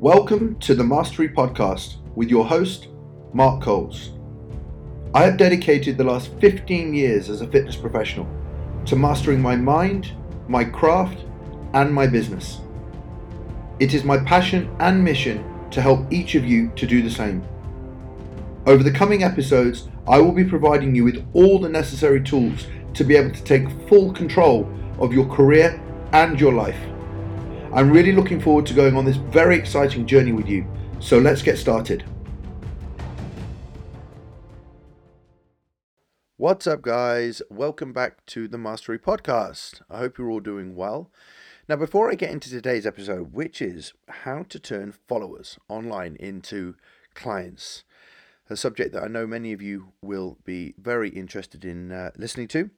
Welcome to the Mastery Podcast with your host, Mark Coles. I have dedicated the last 15 years as a fitness professional to mastering my mind, my craft, and my business. It is my passion and mission to help each of you to do the same. Over the coming episodes, I will be providing you with all the necessary tools to be able to take full control of your career and your life. I'm really looking forward to going on this very exciting journey with you, so let's get started. What's up, guys? Welcome back to the Mastery Podcast. I hope you're all doing well. Now, before I get into today's episode, which is how to turn followers online into clients, a subject that I know many of you will be very interested in uh, listening to.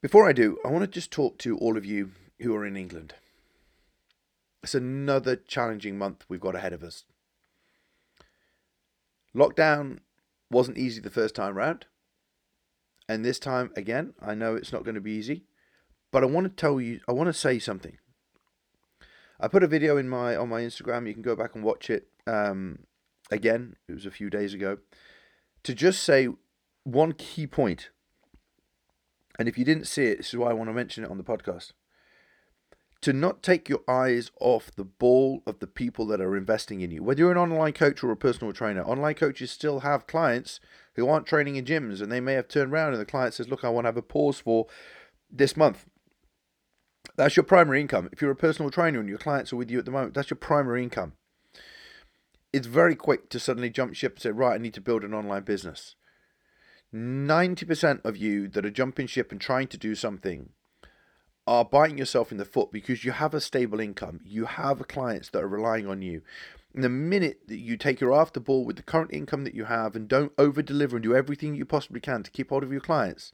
Before I do, I want to just talk to all of you who are in England. It's another challenging month we've got ahead of us. Lockdown wasn't easy the first time round. And this time, again, I know it's not going to be easy. But I want to tell you, I want to say something. I put a video in my on my Instagram. You can go back and watch it. Um, again, it was a few days ago. To just say one key point. And if you didn't see it, this is why I want to mention it on the podcast to not take your eyes off the ball of the people that are investing in you. Whether you're an online coach or a personal trainer, online coaches still have clients who aren't training in gyms and they may have turned around and the client says, Look, I want to have a pause for this month. That's your primary income. If you're a personal trainer and your clients are with you at the moment, that's your primary income. It's very quick to suddenly jump ship and say, Right, I need to build an online business. 90% of you that are jumping ship and trying to do something are biting yourself in the foot because you have a stable income, you have clients that are relying on you. And the minute that you take your after ball with the current income that you have and don't over deliver and do everything you possibly can to keep hold of your clients,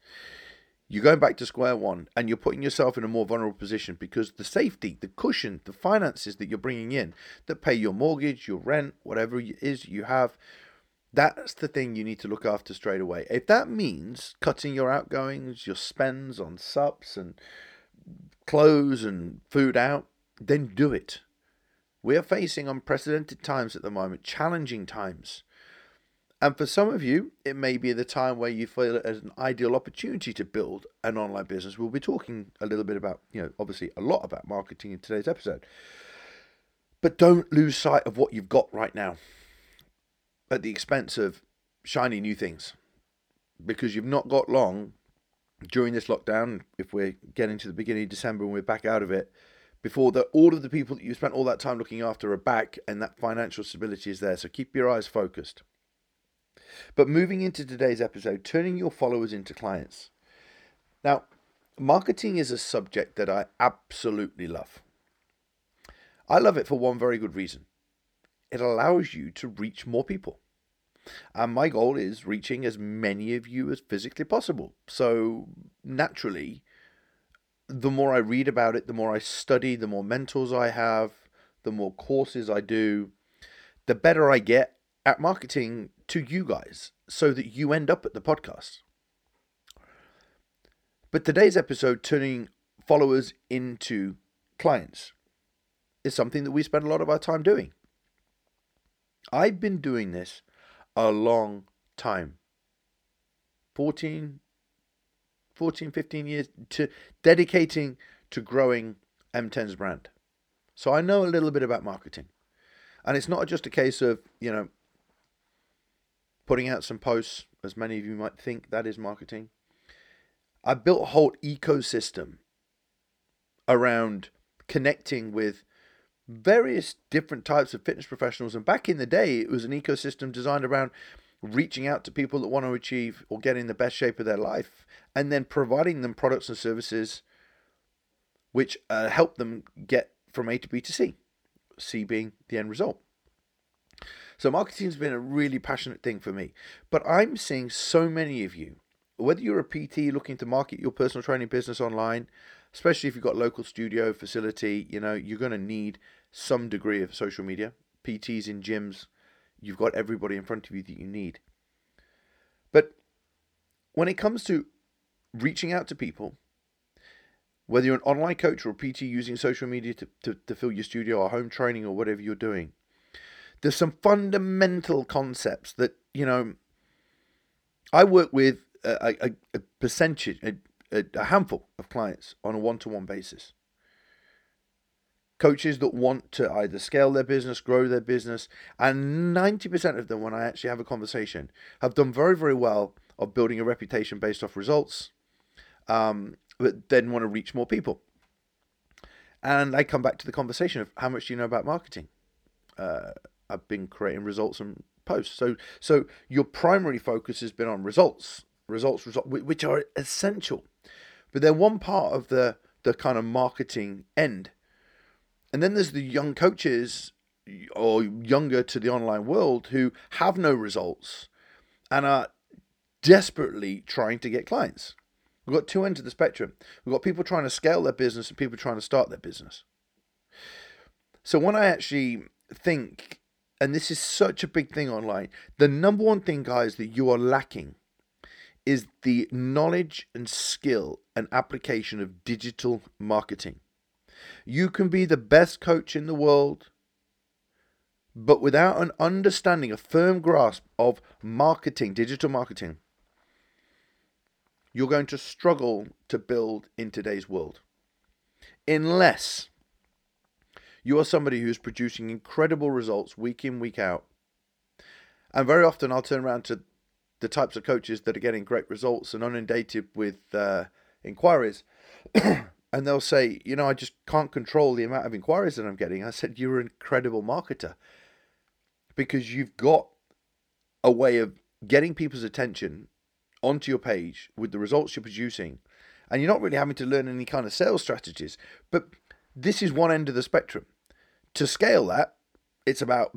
you're going back to square one and you're putting yourself in a more vulnerable position because the safety, the cushion, the finances that you're bringing in that pay your mortgage, your rent, whatever it is you have, that's the thing you need to look after straight away. If that means cutting your outgoings, your spends on subs and clothes and food out, then do it. We are facing unprecedented times at the moment, challenging times. And for some of you, it may be the time where you feel it as an ideal opportunity to build an online business. We'll be talking a little bit about, you know, obviously a lot about marketing in today's episode. But don't lose sight of what you've got right now at the expense of shiny new things because you've not got long during this lockdown, if we're getting to the beginning of December and we're back out of it, before that all of the people that you spent all that time looking after are back and that financial stability is there. So keep your eyes focused. But moving into today's episode, turning your followers into clients. Now, marketing is a subject that I absolutely love. I love it for one very good reason it allows you to reach more people. And my goal is reaching as many of you as physically possible. So naturally, the more I read about it, the more I study, the more mentors I have, the more courses I do, the better I get at marketing to you guys so that you end up at the podcast. But today's episode, turning followers into clients, is something that we spend a lot of our time doing. I've been doing this a long time 14 14 15 years to dedicating to growing M10's brand. So I know a little bit about marketing. And it's not just a case of, you know, putting out some posts, as many of you might think that is marketing. I built a whole ecosystem around connecting with various different types of fitness professionals. And back in the day, it was an ecosystem designed around reaching out to people that want to achieve or get in the best shape of their life and then providing them products and services which uh, help them get from A to B to C, C being the end result. So, marketing has been a really passionate thing for me. But I'm seeing so many of you, whether you're a PT looking to market your personal training business online, especially if you've got local studio facility, you know, you're going to need some degree of social media. PTs in gyms, you've got everybody in front of you that you need. But when it comes to reaching out to people, whether you're an online coach or a PT using social media to, to, to fill your studio or home training or whatever you're doing, there's some fundamental concepts that you know. I work with a, a, a percentage, a, a handful of clients on a one-to-one basis. Coaches that want to either scale their business, grow their business, and 90% of them, when I actually have a conversation, have done very, very well of building a reputation based off results, um, but then want to reach more people. And I come back to the conversation of how much do you know about marketing? Uh, I've been creating results and posts. So, so your primary focus has been on results, results, results, which are essential, but they're one part of the the kind of marketing end. And then there's the young coaches or younger to the online world who have no results and are desperately trying to get clients. We've got two ends of the spectrum. We've got people trying to scale their business and people trying to start their business. So when I actually think, and this is such a big thing online, the number one thing, guys, that you are lacking is the knowledge and skill and application of digital marketing. You can be the best coach in the world, but without an understanding, a firm grasp of marketing, digital marketing, you're going to struggle to build in today's world. Unless you are somebody who's producing incredible results week in, week out. And very often I'll turn around to the types of coaches that are getting great results and inundated with uh, inquiries. and they'll say, you know, I just can't control the amount of inquiries that I'm getting. I said, you're an incredible marketer because you've got a way of getting people's attention onto your page with the results you're producing, and you're not really having to learn any kind of sales strategies. But this is one end of the spectrum. To scale that, it's about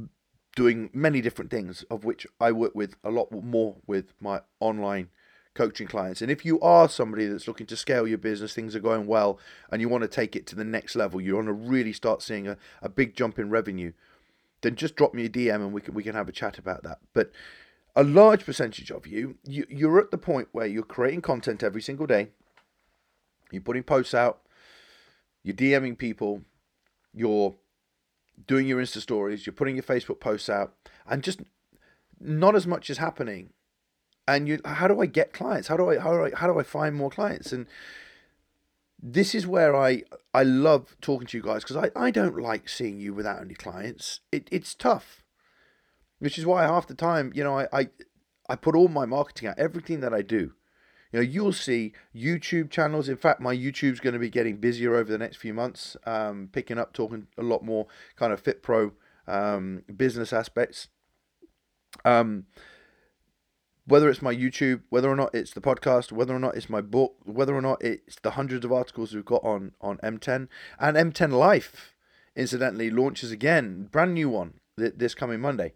doing many different things, of which I work with a lot more with my online coaching clients. And if you are somebody that's looking to scale your business, things are going well, and you want to take it to the next level, you want to really start seeing a, a big jump in revenue, then just drop me a DM and we can we can have a chat about that. But a large percentage of you, you you're at the point where you're creating content every single day. You're putting posts out, you're DMing people, you're doing your Insta stories, you're putting your Facebook posts out, and just not as much is happening. And you, how do I get clients? How do I how do I how do I find more clients? And this is where I I love talking to you guys because I, I don't like seeing you without any clients. It it's tough which is why half the time, you know, I, I, I put all my marketing out, everything that I do. You know, you'll see YouTube channels. In fact, my YouTube's going to be getting busier over the next few months, um, picking up, talking a lot more kind of Fit Pro um, business aspects. Um, whether it's my YouTube, whether or not it's the podcast, whether or not it's my book, whether or not it's the hundreds of articles we've got on on M10 and M10 Life, incidentally, launches again, brand new one this coming Monday.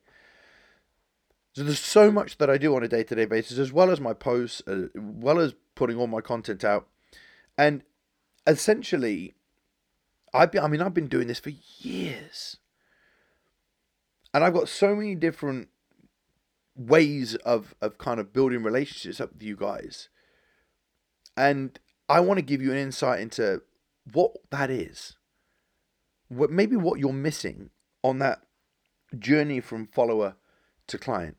So there's so much that I do on a day to day basis, as well as my posts, uh, as well as putting all my content out. And essentially, I've been, I mean, I've been doing this for years. And I've got so many different ways of, of kind of building relationships up with you guys. And I want to give you an insight into what that is. What maybe what you're missing on that journey from follower to client.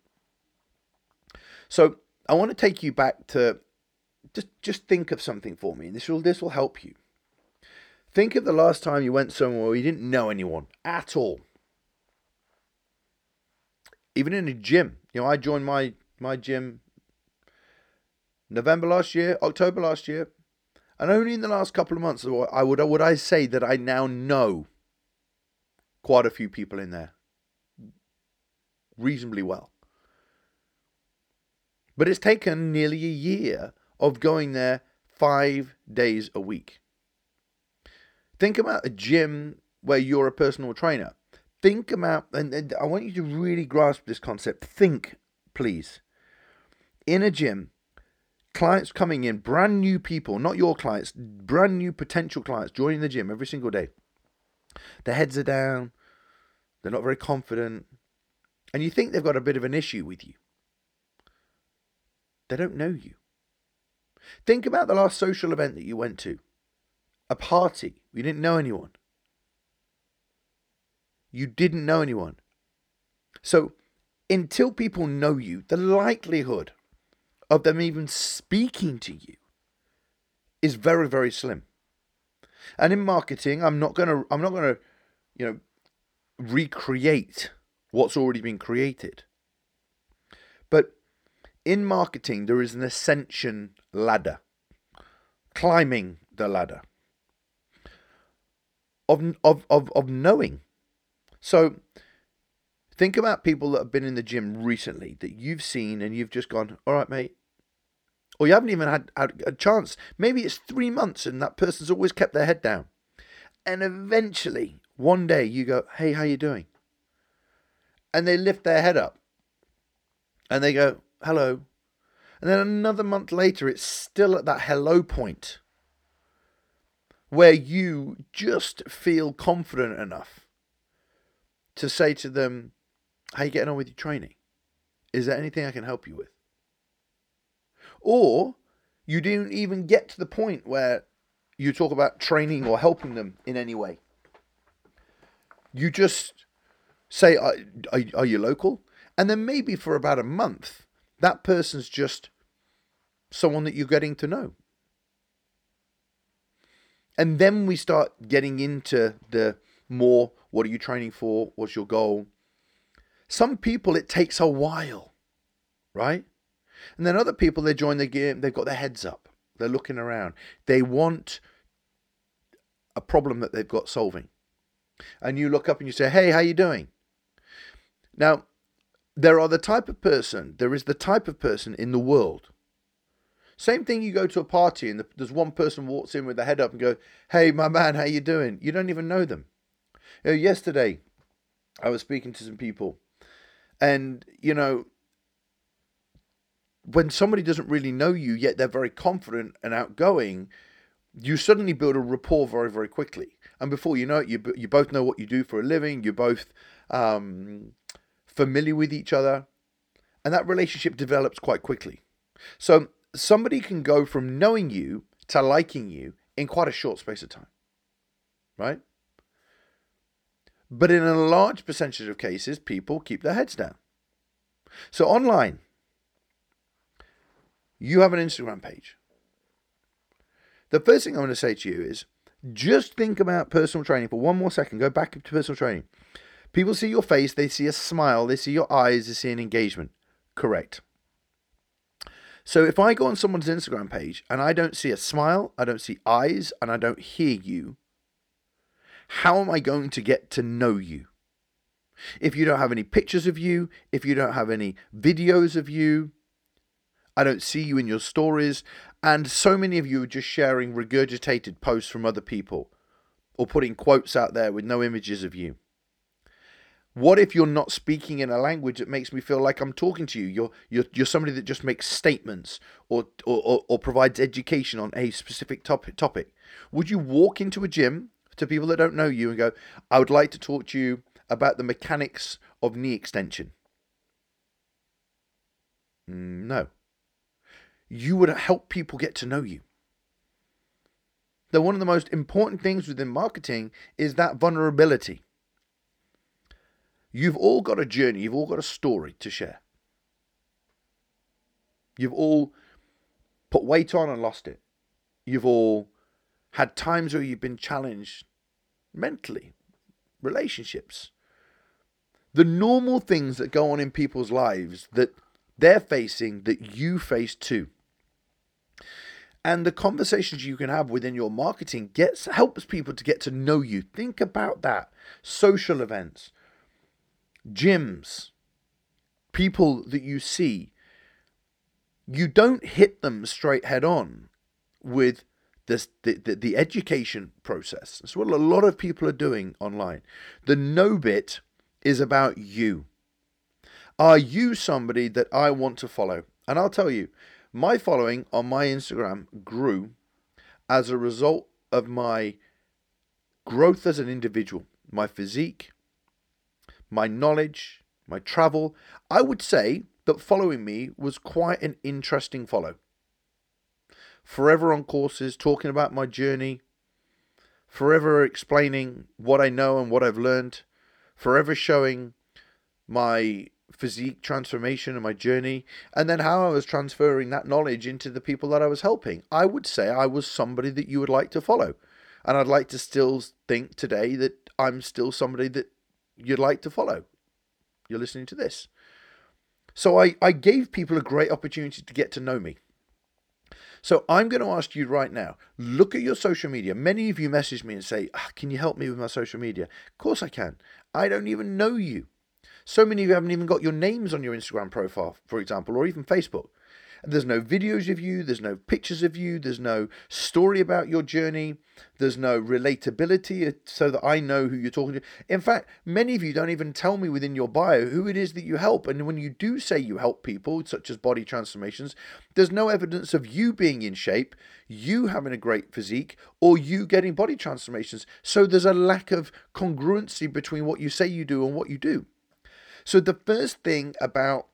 So I want to take you back to just just think of something for me. This will this will help you. Think of the last time you went somewhere where you didn't know anyone at all. Even in a gym. You know, I joined my my gym November last year, October last year, and only in the last couple of months I would would I say that I now know quite a few people in there reasonably well. But it's taken nearly a year of going there five days a week. Think about a gym where you're a personal trainer. Think about, and, and I want you to really grasp this concept. Think, please. In a gym, clients coming in, brand new people, not your clients, brand new potential clients joining the gym every single day. Their heads are down, they're not very confident, and you think they've got a bit of an issue with you. They don't know you. Think about the last social event that you went to a party. You didn't know anyone. You didn't know anyone. So until people know you, the likelihood of them even speaking to you is very, very slim. And in marketing, I'm not gonna I'm not gonna, you know, recreate what's already been created. But in marketing, there is an ascension ladder, climbing the ladder of, of, of, of knowing. So think about people that have been in the gym recently that you've seen and you've just gone, all right, mate. Or you haven't even had, had a chance. Maybe it's three months and that person's always kept their head down. And eventually, one day you go, hey, how you doing? And they lift their head up and they go, hello. And then another month later, it's still at that hello point where you just feel confident enough to say to them, How you getting on with your training? Is there anything I can help you with? Or you didn't even get to the point where you talk about training or helping them in any way. You just say, Are, are, are you local? And then maybe for about a month, that person's just someone that you're getting to know. And then we start getting into the more what are you training for? What's your goal? Some people, it takes a while, right? And then other people, they join the game, they've got their heads up, they're looking around. They want a problem that they've got solving. And you look up and you say, hey, how you doing? Now, there are the type of person, there is the type of person in the world same thing. You go to a party and there's one person walks in with their head up and go, "Hey, my man, how you doing?" You don't even know them. You know, yesterday, I was speaking to some people, and you know, when somebody doesn't really know you yet they're very confident and outgoing, you suddenly build a rapport very, very quickly. And before you know it, you you both know what you do for a living. You're both um, familiar with each other, and that relationship develops quite quickly. So somebody can go from knowing you to liking you in quite a short space of time. Right? But in a large percentage of cases, people keep their heads down. So online, you have an Instagram page. The first thing I'm going to say to you is just think about personal training for one more second. Go back to personal training. People see your face, they see a smile, they see your eyes, they see an engagement. Correct. So if I go on someone's Instagram page and I don't see a smile, I don't see eyes, and I don't hear you, how am I going to get to know you? If you don't have any pictures of you, if you don't have any videos of you, I don't see you in your stories, and so many of you are just sharing regurgitated posts from other people or putting quotes out there with no images of you. What if you're not speaking in a language that makes me feel like I'm talking to you? You're you're you're somebody that just makes statements or or, or, or provides education on a specific topic topic. Would you walk into a gym to people that don't know you and go, I would like to talk to you about the mechanics of knee extension? Mm, no. You would help people get to know you. That one of the most important things within marketing is that vulnerability. You've all got a journey, you've all got a story to share. You've all put weight on and lost it. You've all had times where you've been challenged mentally, relationships. The normal things that go on in people's lives that they're facing that you face too. And the conversations you can have within your marketing gets helps people to get to know you. Think about that. Social events, gyms, people that you see, you don't hit them straight head on with this, the, the, the education process. That's what a lot of people are doing online. The know bit is about you. Are you somebody that I want to follow? And I'll tell you, my following on my Instagram grew as a result of my growth as an individual, my physique, my knowledge, my travel, I would say that following me was quite an interesting follow. Forever on courses, talking about my journey, forever explaining what I know and what I've learned, forever showing my physique transformation and my journey, and then how I was transferring that knowledge into the people that I was helping. I would say I was somebody that you would like to follow. And I'd like to still think today that I'm still somebody that you'd like to follow. You're listening to this. So I, I gave people a great opportunity to get to know me. So I'm going to ask you right now look at your social media. Many of you message me and say, ah, Can you help me with my social media? Of course I can. I don't even know you. So many of you haven't even got your names on your Instagram profile, for example, or even Facebook. There's no videos of you, there's no pictures of you, there's no story about your journey, there's no relatability uh, so that I know who you're talking to. In fact, many of you don't even tell me within your bio who it is that you help. And when you do say you help people, such as body transformations, there's no evidence of you being in shape, you having a great physique, or you getting body transformations. So there's a lack of congruency between what you say you do and what you do. So the first thing about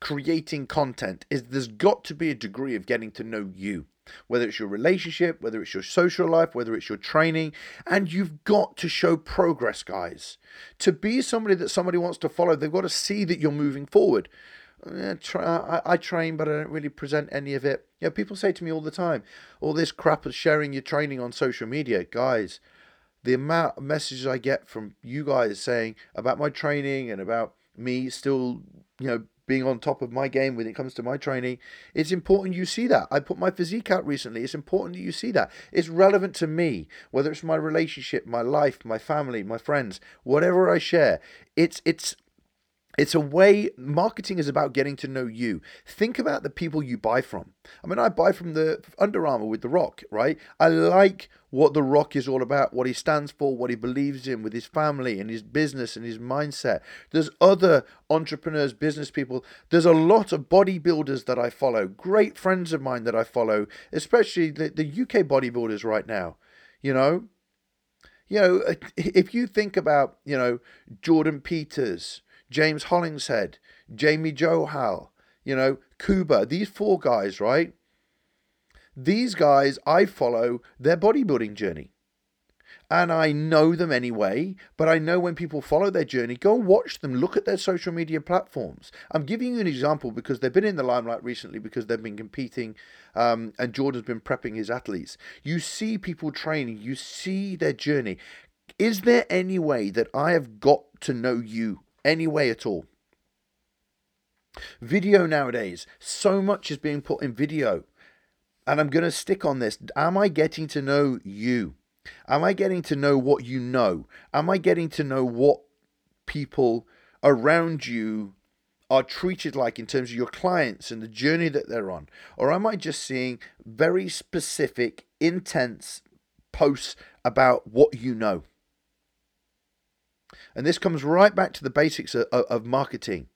creating content is there's got to be a degree of getting to know you whether it's your relationship, whether it's your social life, whether it's your training, and you've got to show progress, guys. To be somebody that somebody wants to follow, they've got to see that you're moving forward. I, I train, but I don't really present any of it. You know, people say to me all the time, all this crap of sharing your training on social media. Guys, the amount of messages I get from you guys saying about my training and about me still, you know, being on top of my game when it comes to my training. It's important you see that. I put my physique out recently. It's important that you see that. It's relevant to me, whether it's my relationship, my life, my family, my friends, whatever I share. It's it's it's a way, marketing is about getting to know you. Think about the people you buy from. I mean, I buy from the Under Armour with The Rock, right? I like what The Rock is all about, what he stands for, what he believes in with his family and his business and his mindset. There's other entrepreneurs, business people. There's a lot of bodybuilders that I follow, great friends of mine that I follow, especially the, the UK bodybuilders right now. You know, you know, if you think about, you know, Jordan Peters, James Hollingshead, Jamie Johal, you know, Kuba, these four guys, right? These guys, I follow their bodybuilding journey. And I know them anyway, but I know when people follow their journey, go watch them, look at their social media platforms. I'm giving you an example because they've been in the limelight recently because they've been competing um, and Jordan's been prepping his athletes. You see people training, you see their journey. Is there any way that I have got to know you any way at all. Video nowadays, so much is being put in video. And I'm going to stick on this. Am I getting to know you? Am I getting to know what you know? Am I getting to know what people around you are treated like in terms of your clients and the journey that they're on? Or am I just seeing very specific, intense posts about what you know? And this comes right back to the basics of, of marketing.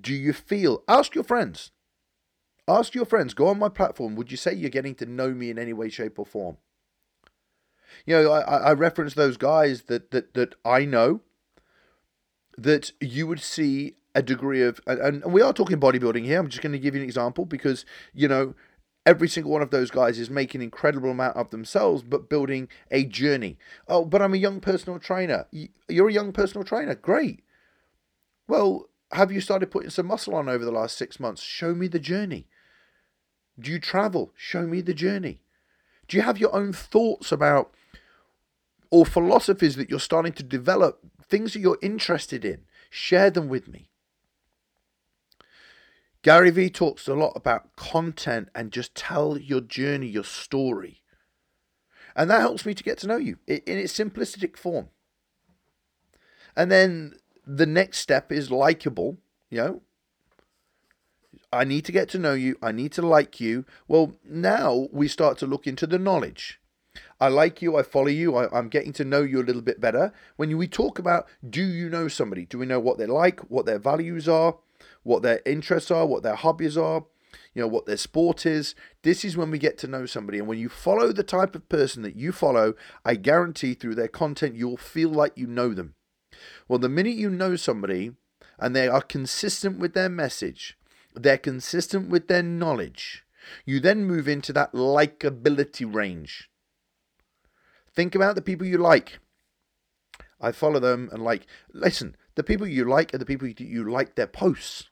Do you feel, ask your friends, ask your friends, go on my platform, would you say you're getting to know me in any way, shape, or form? You know, I, I reference those guys that, that, that I know that you would see a degree of, and, and we are talking bodybuilding here. I'm just going to give you an example because, you know, every single one of those guys is making an incredible amount of themselves, but building a journey. Oh, but I'm a young personal trainer. You're a young personal trainer. Great. Well, have you started putting some muscle on over the last six months? Show me the journey. Do you travel? Show me the journey. Do you have your own thoughts about or philosophies that you're starting to develop, things that you're interested in? Share them with me. Gary Vee talks a lot about content and just tell your journey, your story. And that helps me to get to know you in its simplistic form. And then the next step is likable, you know. I need to get to know you. I need to like you. Well, now we start to look into the knowledge. I like you. I follow you. I, am getting to know you a little bit better. When we talk about do you know somebody? Do we know what they like, what their values are? What their interests are, what their hobbies are, you know, what their sport is. This is when we get to know somebody. And when you follow the type of person that you follow, I guarantee through their content, you'll feel like you know them. Well, the minute you know somebody and they are consistent with their message, they're consistent with their knowledge, you then move into that likability range. Think about the people you like. I follow them and like, listen, the people you like are the people you, you like their posts.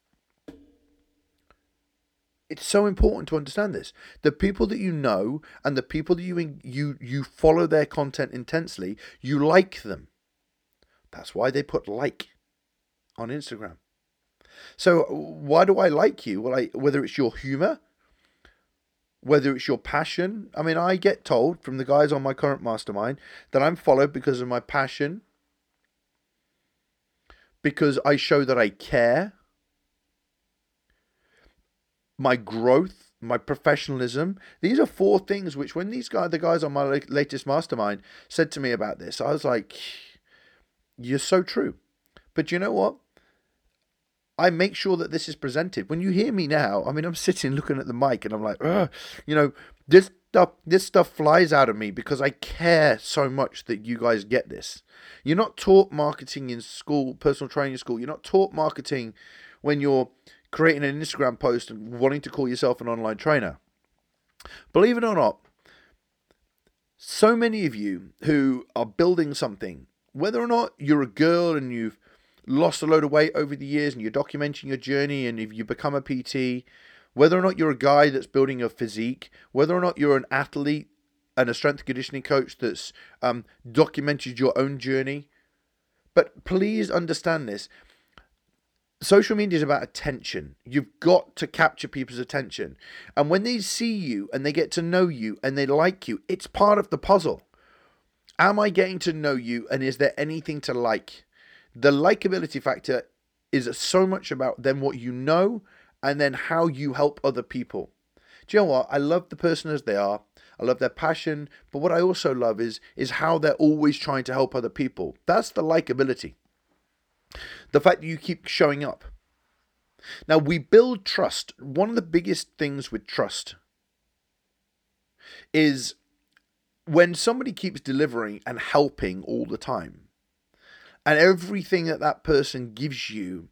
It's so important to understand this. The people that you know and the people that you you you follow their content intensely, you like them. That's why they put like on Instagram. So why do I like you? Well, I, whether it's your humor, whether it's your passion. I mean, I get told from the guys on my current mastermind that I'm followed because of my passion, because I show that I care, my growth, my professionalism. These are four things which, when these guys, the guys on my latest mastermind, said to me about this, I was like, "You're so true." But you know what? I make sure that this is presented. When you hear me now, I mean, I'm sitting looking at the mic and I'm like, you know, this stuff, this stuff flies out of me because I care so much that you guys get this. You're not taught marketing in school, personal training school. You're not taught marketing when you're creating an Instagram post and wanting to call yourself an online trainer. Believe it or not, so many of you who are building something, whether or not you're a girl and you've lost a load of weight over the years and you're documenting your journey and if you become a PT, whether or not you're a guy that's building a physique, whether or not you're an athlete and a strength conditioning coach that's um, documented your own journey. But please understand this. Social media is about attention. You've got to capture people's attention. And when they see you and they get to know you and they like you, it's part of the puzzle. Am I getting to know you and is there anything to like? the likability factor is so much about then what you know and then how you help other people. Do you know what? I love the person as they are. I love their passion, but what I also love is is how they're always trying to help other people. That's the likability. The fact that you keep showing up. Now we build trust. One of the biggest things with trust is when somebody keeps delivering and helping all the time and everything that that person gives you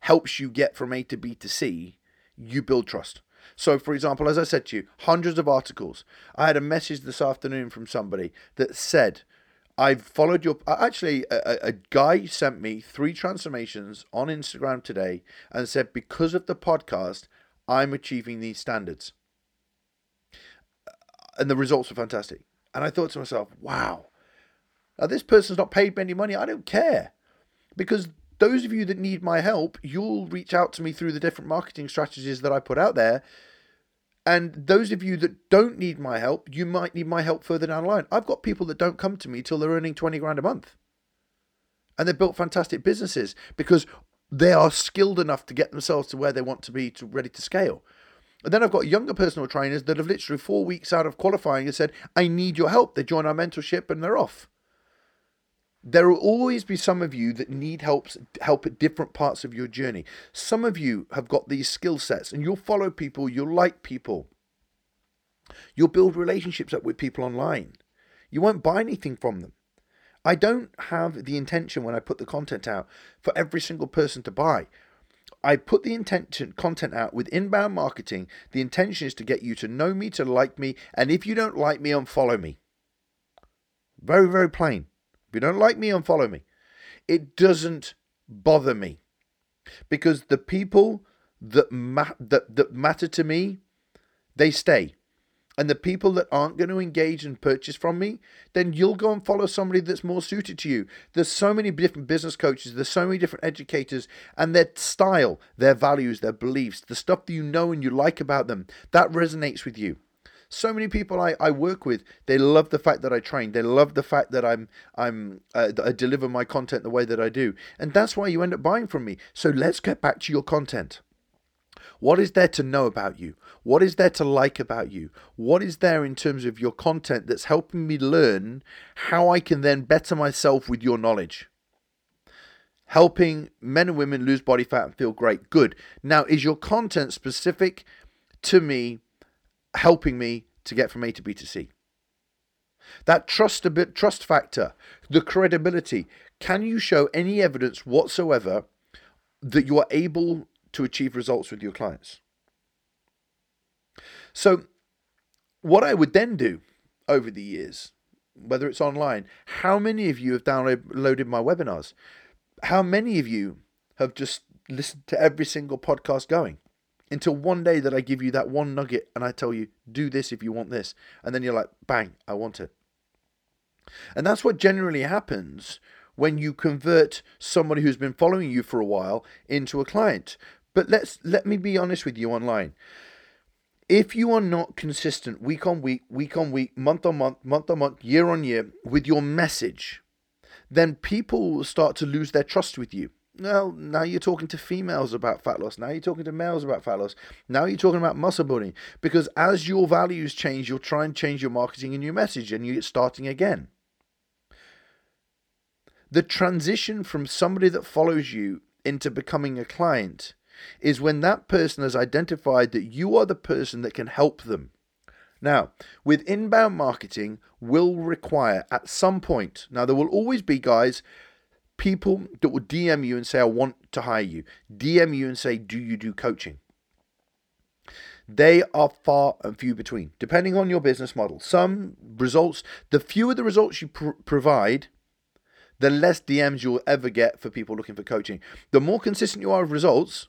helps you get from A to B to C, you build trust. So, for example, as I said to you, hundreds of articles. I had a message this afternoon from somebody that said, I've followed your. Actually, a, a, guy sent me three transformations on Instagram today and said, because of the podcast, I'm achieving these standards. Uh, and the results were fantastic. And I thought to myself, wow, now, this person's not paid me any money. I don't care. Because those of you that need my help, you'll reach out to me through the different marketing strategies that I put out there. And those of you that don't need my help, you might need my help further down the line. I've got people that don't come to me till they're earning 20 grand a month. And they've built fantastic businesses because they are skilled enough to get themselves to where they want to be to ready to scale. And then I've got younger personal trainers that have literally four weeks out of qualifying and said, I need your help. They join our mentorship and they're off there will always be some of you that need help help at different parts of your journey. Some of you have got these skill sets and you'll follow people, you'll like people. You'll build relationships up with people online. You won't buy anything from them. I don't have the intention when I put the content out for every single person to buy. I put the intention content out with inbound marketing. The intention is to get you to know me, to like me, and if you don't like me, unfollow me. Very, very plain. If you don't like me, unfollow me. It doesn't bother me because the people that, ma- that, that matter to me, they stay. And the people that aren't going to engage and purchase from me, then you'll go and follow somebody that's more suited to you. There's so many different business coaches, there's so many different educators, and their style, their values, their beliefs, the stuff that you know and you like about them, that resonates with you so many people I, I work with they love the fact that I train. They love the fact that I'm I'm uh, I deliver my content the way that I do. And that's why you end up buying from me. So let's get back to your content. What is there to know about you? What is there to like about you? What is there in terms of your content that's helping me learn how I can then better myself with your knowledge? Helping men and women lose body fat and feel great. Good. Now is your content specific to me helping me to get from A to B to C. That trust trust factor, the credibility. Can you show any evidence whatsoever that you are able to achieve results with your clients? So, what I would then do over the years, whether it's online, how many of you have downloaded my webinars? How many of you have just listened to every single podcast going? Until one day that I give you that one nugget and I tell you, do this if you want this. And then you're like, bang, I want it. And that's what generally happens when you convert somebody who's been following you for a while into a client. But let's let me be honest with you online. If you are not consistent week on week, week on week, month on month, month on month, year on year with your message, then people start to lose their trust with you. Well, now you're talking to females about fat loss. Now you're talking to males about fat loss. Now you're talking about muscle building. Because as your values change, you'll try and change your marketing and your message, and you're starting again. The transition from somebody that follows you into becoming a client is when that person has identified that you are the person that can help them. Now, with inbound marketing, will require at some point, now there will always be guys, people that will DM you and say, I want to hire you, DM you and say, Do you do coaching? They are far and few between, depending on your business model. Some results, the fewer the results you pr- provide, the less DMs you'll ever get for people looking for coaching. The more consistent you are with results,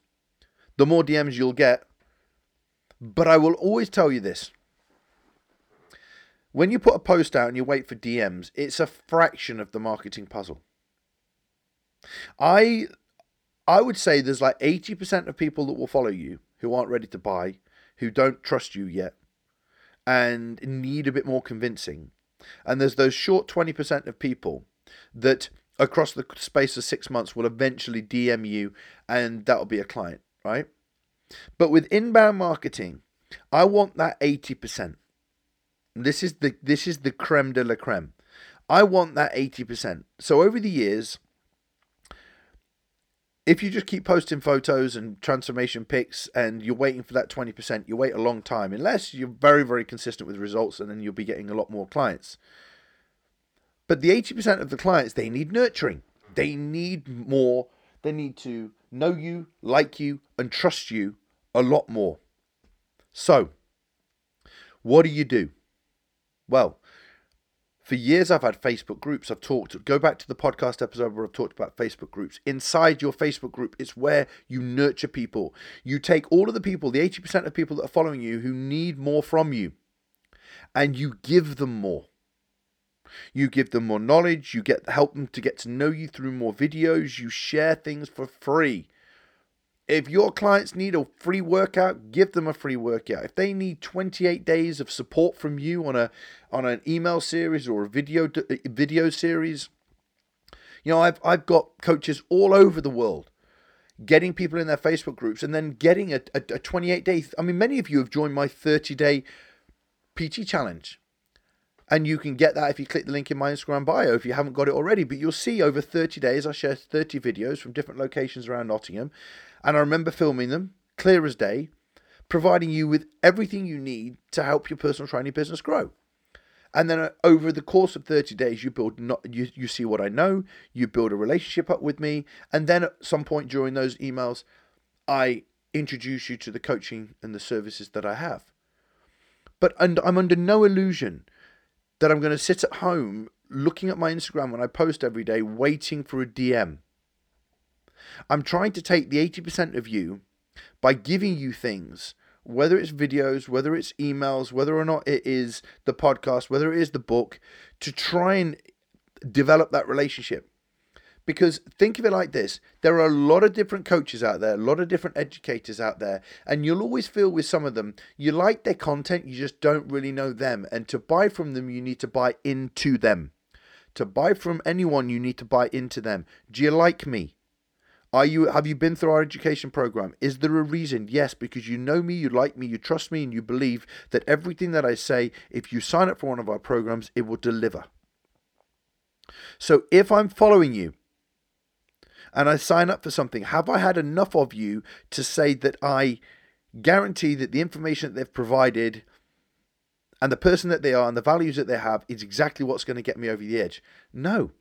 the more DMs you'll get. But I will always tell you this. When you put a post out and you wait for DMs, it's a fraction of the marketing puzzle. I I would say there's like 80% of people that will follow you who aren't ready to buy, who don't trust you yet, and need a bit more convincing. And there's those short 20% of people that across the space of six months will eventually DM you and that'll be a client, right? But with inbound marketing, I want that 80%. This is the this is the creme de la creme. I want that 80%. So over the years, if you just keep posting photos and transformation pics and you're waiting for that 20%, you wait a long time, unless you're very, very consistent with results and then you'll be getting a lot more clients. But the 80% of the clients, they need nurturing. They need more. They need to know you, like you, and trust you a lot more. So, what do you do? Well, for years I've had Facebook groups. I've talked, go back to the podcast episode where I've talked about Facebook groups. Inside your Facebook group, it's where you nurture people. You take all of the people, the 80% of people that are following you who need more from you, and you give them more. You give them more knowledge, you get help them to get to know you through more videos, you share things for free. If your clients need a free workout, give them a free workout. If they need 28 days of support from you on a on an email series or a video uh, video series, you know, I've I've got coaches all over the world getting people in their Facebook groups and then getting a, a, a 28 day. I mean, many of you have joined my 30 day PT challenge. And you can get that if you click the link in my Instagram bio if you haven't got it already. But you'll see over 30 days, I share 30 videos from different locations around Nottingham. And I remember filming them, clear as day, providing you with everything you need to help your personal training business grow. And then uh, over the course of 30 days, you build not you, you see what I know, you build a relationship up with me, and then at some point during those emails, I introduce you to the coaching and the services that I have. But and I'm under no illusion that I'm going to sit at home looking at my Instagram when I post every day, waiting for a DM. I'm trying to take the 80% of you by giving you things, whether it's videos, whether it's emails, whether or not it is the podcast, whether it is the book, to try and develop that relationship. Because think of it like this there are a lot of different coaches out there, a lot of different educators out there, and you'll always feel with some of them, you like their content, you just don't really know them. And to buy from them, you need to buy into them. To buy from anyone, you need to buy into them. Do you like me? Are you have you been through our education program? Is there a reason? Yes, because you know me, you like me, you trust me, and you believe that everything that I say, if you sign up for one of our programs, it will deliver. So if I'm following you, and I sign up for something, have I had enough of you to say that I guarantee that the information that they've provided and the person that they are and the values that they have is exactly what's going to get me over the edge? No.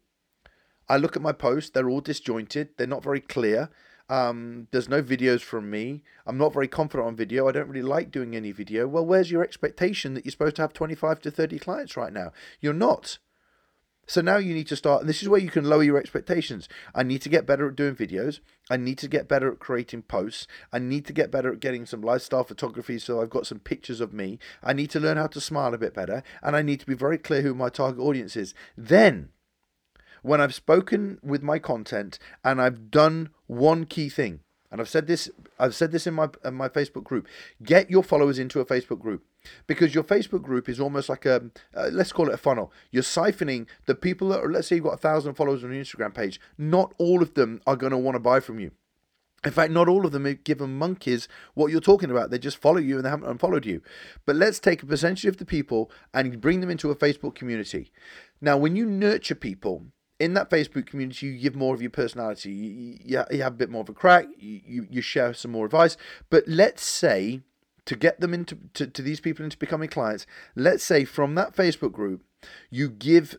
I look at my posts, they're all disjointed, they're not very clear. Um, there's no videos from me. I'm not very confident on video. I don't really like doing any video. Well, where's your expectation that you're supposed to have 25 to 30 clients right now? You're not. So now you need to start, and this is where you can lower your expectations. I need to get better at doing videos. I need to get better at creating posts. I need to get better at getting some lifestyle photography so I've got some pictures of me. I need to learn how to smile a bit better. And I need to be very clear who my target audience is. Then, when I've spoken with my content and I've done one key thing, and I've said this, I've said this in my in my Facebook group. Get your followers into a Facebook group because your Facebook group is almost like a uh, let's call it a funnel. You're siphoning the people that are, let's say you've got a thousand followers on your Instagram page. Not all of them are going to want to buy from you. In fact, not all of them have given monkeys what you're talking about. They just follow you and they haven't unfollowed you. But let's take a percentage of the people and bring them into a Facebook community. Now, when you nurture people, in that Facebook community, you give more of your personality. You, you, you have a bit more of a crack. You, you share some more advice. But let's say to get them into to, to these people into becoming clients, let's say from that Facebook group, you give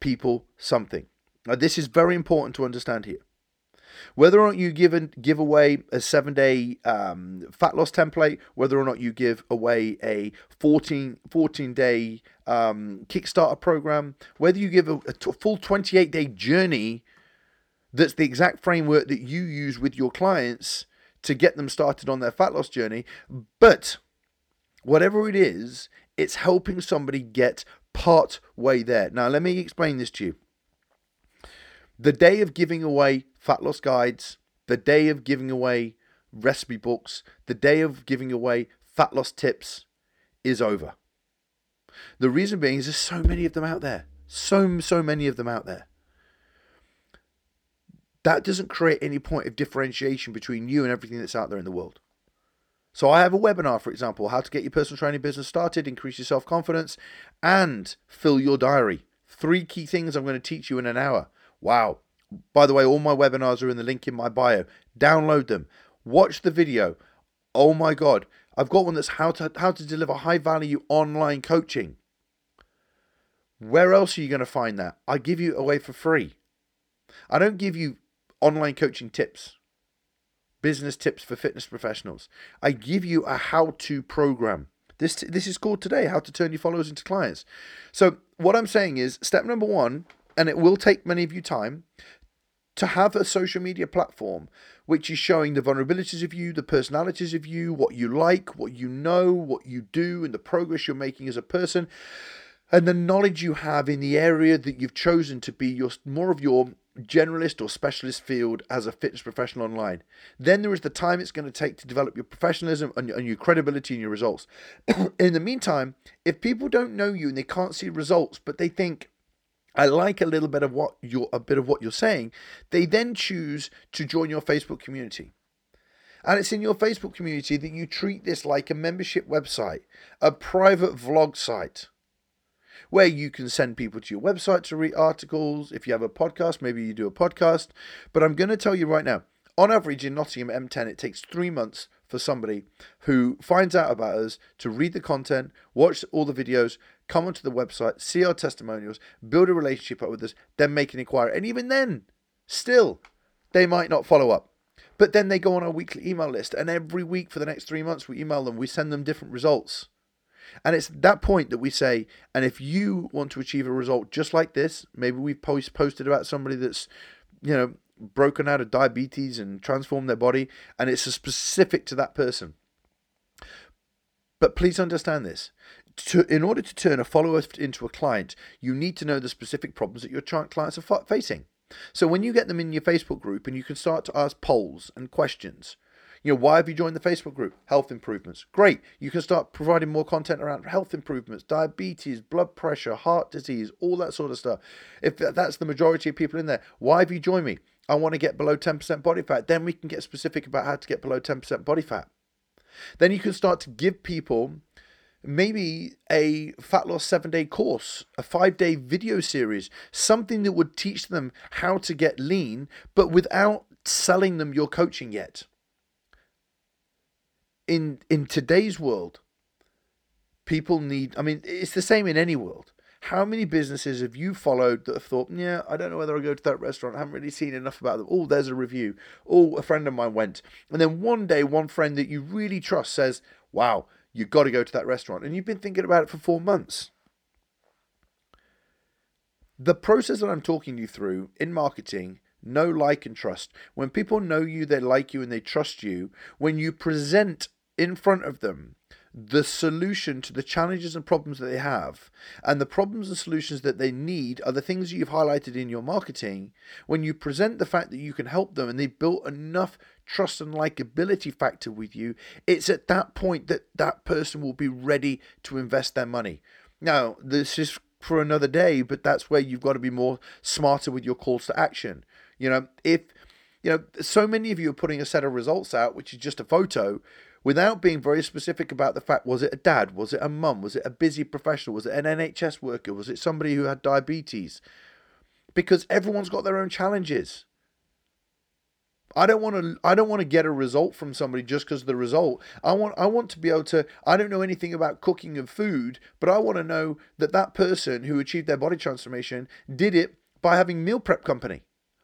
people something. Now, this is very important to understand here. Whether or not you give, give away a seven day um, fat loss template, whether or not you give away a 14, 14 day um, Kickstarter program, whether you give a, a t- full 28 day journey that's the exact framework that you use with your clients to get them started on their fat loss journey. But whatever it is, it's helping somebody get part way there. Now, let me explain this to you. The day of giving away fat loss guides, the day of giving away recipe books, the day of giving away fat loss tips is over. The reason being is there's so many of them out there. So, so many of them out there. That doesn't create any point of differentiation between you and everything that's out there in the world. So I have a webinar, for example, how to get your personal training business started, increase your self-confidence, and fill your diary. Three key things I'm going to teach you in an hour. Wow. By the way, all my webinars are in the link in my bio. Download them. Watch the video. Oh my God. I've got one that's how to how to deliver high value online coaching. Where else are you going to find that? I give you away for free. I don't give you online coaching tips, business tips for fitness professionals. I give you a how-to program. This this is called today how to turn your followers into clients. So what I'm saying is step number 1 and it will take many of you time to have a social media platform which is showing the vulnerabilities of you, the personalities of you, what you like, what you know, what you do, and the progress you're making as a person, and the knowledge you have in the area that you've chosen to be your more of your generalist or specialist field as a fitness professional online. Then there is the time it's going to take to develop your professionalism and, and your credibility and your results. in the meantime, if people don't know you and they can't see results, but they think, I like a little bit of what you're a bit of what you're saying. They then choose to join your Facebook community. And it's in your Facebook community that you treat this like a membership website, a private vlog site, where you can send people to your website to read articles. If you have a podcast, maybe you do a podcast. But I'm going to tell you right now on average in Nottingham M10, it takes three months for somebody who finds out about us to read the content, watch all the videos, come onto the website, see our testimonials, build a relationship up with us, then make an inquiry. And even then, still, they might not follow up. But then they go on our weekly email list, and every week for the next three months, we email them, we send them different results. And it's that point that we say, and if you want to achieve a result just like this, maybe we've post, posted about somebody that's, you know, broken out of diabetes and transformed their body, and it's specific to that person. But please understand this to, in order to turn a follower into a client, you need to know the specific problems that your clients are facing. So when you get them in your Facebook group and you can start to ask polls and questions, you know, why have you joined the Facebook group? Health improvements. Great. You can start providing more content around health improvements, diabetes, blood pressure, heart disease, all that sort of stuff. If that's the majority of people in there, why have you joined me? I want to get below 10% body fat. Then we can get specific about how to get below 10% body fat. Then you can start to give people maybe a fat loss seven day course, a five day video series, something that would teach them how to get lean, but without selling them your coaching yet. In in today's world, people need I mean, it's the same in any world. How many businesses have you followed that have thought, yeah, I don't know whether I go to that restaurant. I haven't really seen enough about them. Oh, there's a review. Oh, a friend of mine went. And then one day, one friend that you really trust says, wow, you've got to go to that restaurant. And you've been thinking about it for four months. The process that I'm talking you through in marketing know, like, and trust. When people know you, they like you, and they trust you, when you present in front of them the solution to the challenges and problems that they have, and the problems and solutions that they need are the things you've highlighted in your marketing. When you present the fact that you can help them and they've built enough trust and likability factor with you, it's at that point that that person will be ready to invest their money. Now, this is for another day, but that's where you've got to be more smarter with your calls to action. You know, if you know, so many of you are putting a set of results out, which is just a photo, without being very specific about the fact was it a dad, was it a mum, was it a busy professional, was it an NHS worker, was it somebody who had diabetes? Because everyone's got their own challenges. I don't want to I don't want to get a result from somebody just because of the result. I want I want to be able to I don't know anything about cooking and food, but I want to know that that person who achieved their body transformation did it by having meal prep company.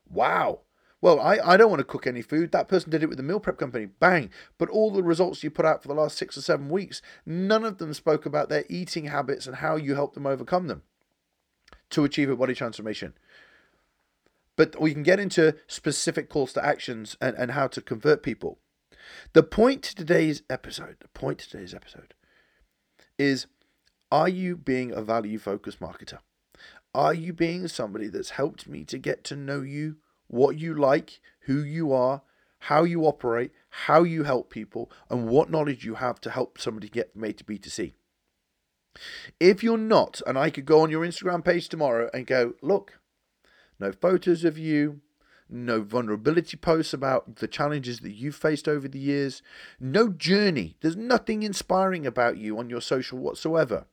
Wow. Well, I, I don't want to cook any food. That person did it with the meal prep company. Bang. But all the results you put out for the last six or seven weeks, none of them spoke about their eating habits and how you help them overcome them to achieve a body transformation. But we can get into specific calls to actions and, and how to convert people. The point to today's episode, the point to today's episode is are you being a value focused marketer? Are you being somebody that's helped me to get to know you, what you like, who you are, how you operate, how you help people, and what knowledge you have to help somebody get made to B2C? If you're not, and I could go on your Instagram page tomorrow and go, look, no photos of you, no vulnerability posts about the challenges that you've faced over the years, no journey. There's nothing inspiring about you on your social whatsoever.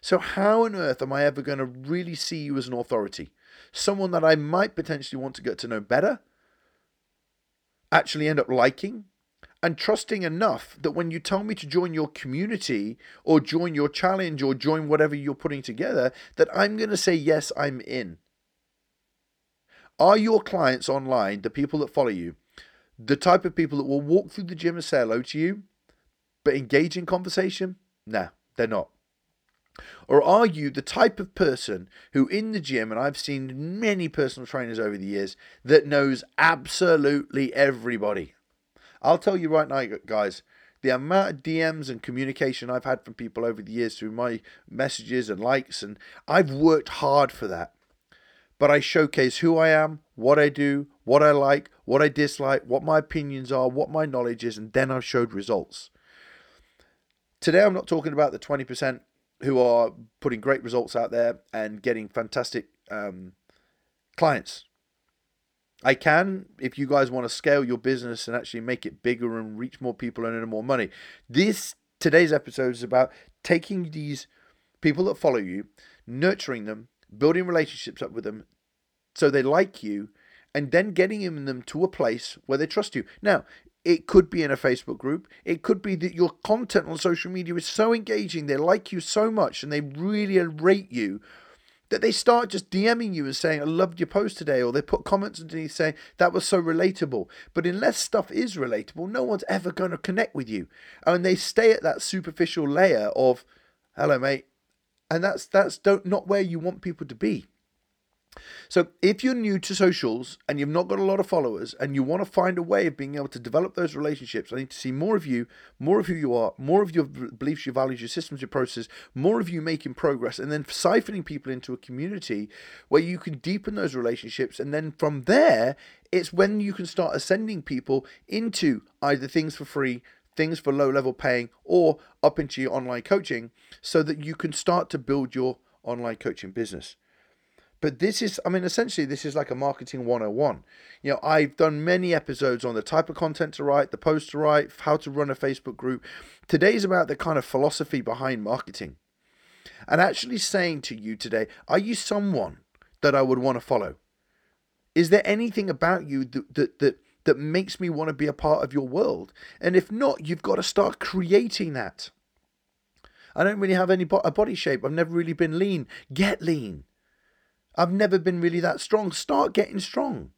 So, how on earth am I ever going to really see you as an authority? Someone that I might potentially want to get to know better, actually end up liking, and trusting enough that when you tell me to join your community or join your challenge or join whatever you're putting together, that I'm going to say, yes, I'm in. Are your clients online, the people that follow you, the type of people that will walk through the gym and say hello to you, but engage in conversation? Nah, they're not. Or are you the type of person who, in the gym, and I've seen many personal trainers over the years, that knows absolutely everybody? I'll tell you right now, guys, the amount of DMs and communication I've had from people over the years through my messages and likes, and I've worked hard for that. But I showcase who I am, what I do, what I like, what I dislike, what my opinions are, what my knowledge is, and then I've showed results. Today, I'm not talking about the 20% who are putting great results out there and getting fantastic um, clients. I can if you guys want to scale your business and actually make it bigger and reach more people and earn more money. This today's episode is about taking these people that follow you, nurturing them, building relationships up with them so they like you, and then getting them to a place where they trust you. Now, it could be in a Facebook group. It could be that your content on social media is so engaging, they like you so much, and they really rate you that they start just DMing you and saying, I loved your post today, or they put comments underneath saying, that was so relatable. But unless stuff is relatable, no one's ever going to connect with you. And they stay at that superficial layer of, hello, mate. And that's that's don't, not where you want people to be. So, if you're new to socials and you've not got a lot of followers and you want to find a way of being able to develop those relationships, I need to see more of you, more of who you are, more of your beliefs, your values, your systems, your processes, more of you making progress, and then siphoning people into a community where you can deepen those relationships. And then from there, it's when you can start ascending people into either things for free, things for low level paying, or up into your online coaching so that you can start to build your online coaching business. But this is, I mean, essentially, this is like a marketing 101. You know, I've done many episodes on the type of content to write, the post to write, how to run a Facebook group. Today's about the kind of philosophy behind marketing. And actually saying to you today, are you someone that I would want to follow? Is there anything about you that, that, that, that makes me want to be a part of your world? And if not, you've got to start creating that. I don't really have any bo- a body shape. I've never really been lean. Get lean. I've never been really that strong. Start getting strong.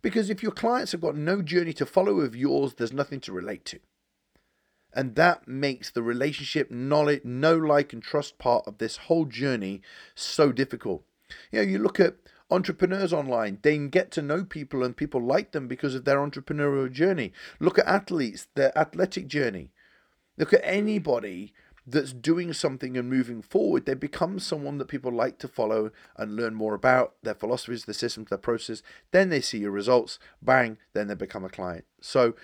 Because if your clients have got no journey to follow of yours, there's nothing to relate to. And that makes the relationship, knowledge, know, like, and trust part of this whole journey so difficult. You know, you look at entrepreneurs online, they get to know people and people like them because of their entrepreneurial journey. Look at athletes, their athletic journey. Look at anybody that's doing something and moving forward, they become someone that people like to follow and learn more about their philosophies, their systems, their process. Then they see your results, bang, then they become a client. So,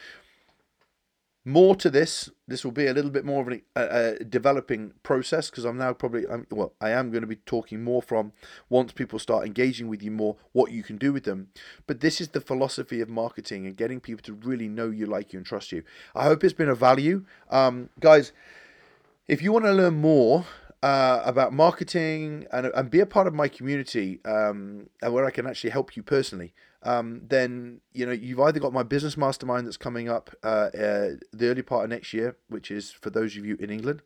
more to this. This will be a little bit more of a, a, a developing process because I'm now probably, I'm, well, I am going to be talking more from once people start engaging with you more, what you can do with them. But this is the philosophy of marketing and getting people to really know you, like you, and trust you. I hope it's been a value. Um, guys, if you want to learn more uh, about marketing and, and be a part of my community um, and where I can actually help you personally, um, then you know you've either got my business mastermind that's coming up uh, uh, the early part of next year, which is for those of you in England.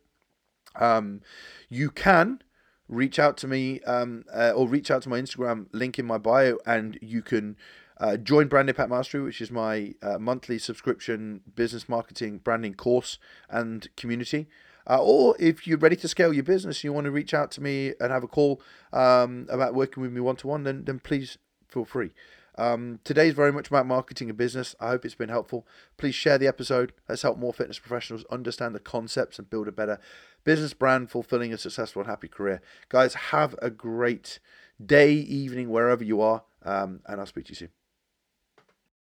Um, you can reach out to me um, uh, or reach out to my Instagram link in my bio, and you can. Uh, join Brand Impact Mastery, which is my uh, monthly subscription business marketing branding course and community. Uh, or if you're ready to scale your business, you want to reach out to me and have a call um, about working with me one to one, then then please feel free. Um, today's very much about marketing and business. I hope it's been helpful. Please share the episode. Let's help more fitness professionals understand the concepts and build a better business brand, fulfilling a successful and happy career. Guys, have a great day, evening, wherever you are, um, and I'll speak to you soon.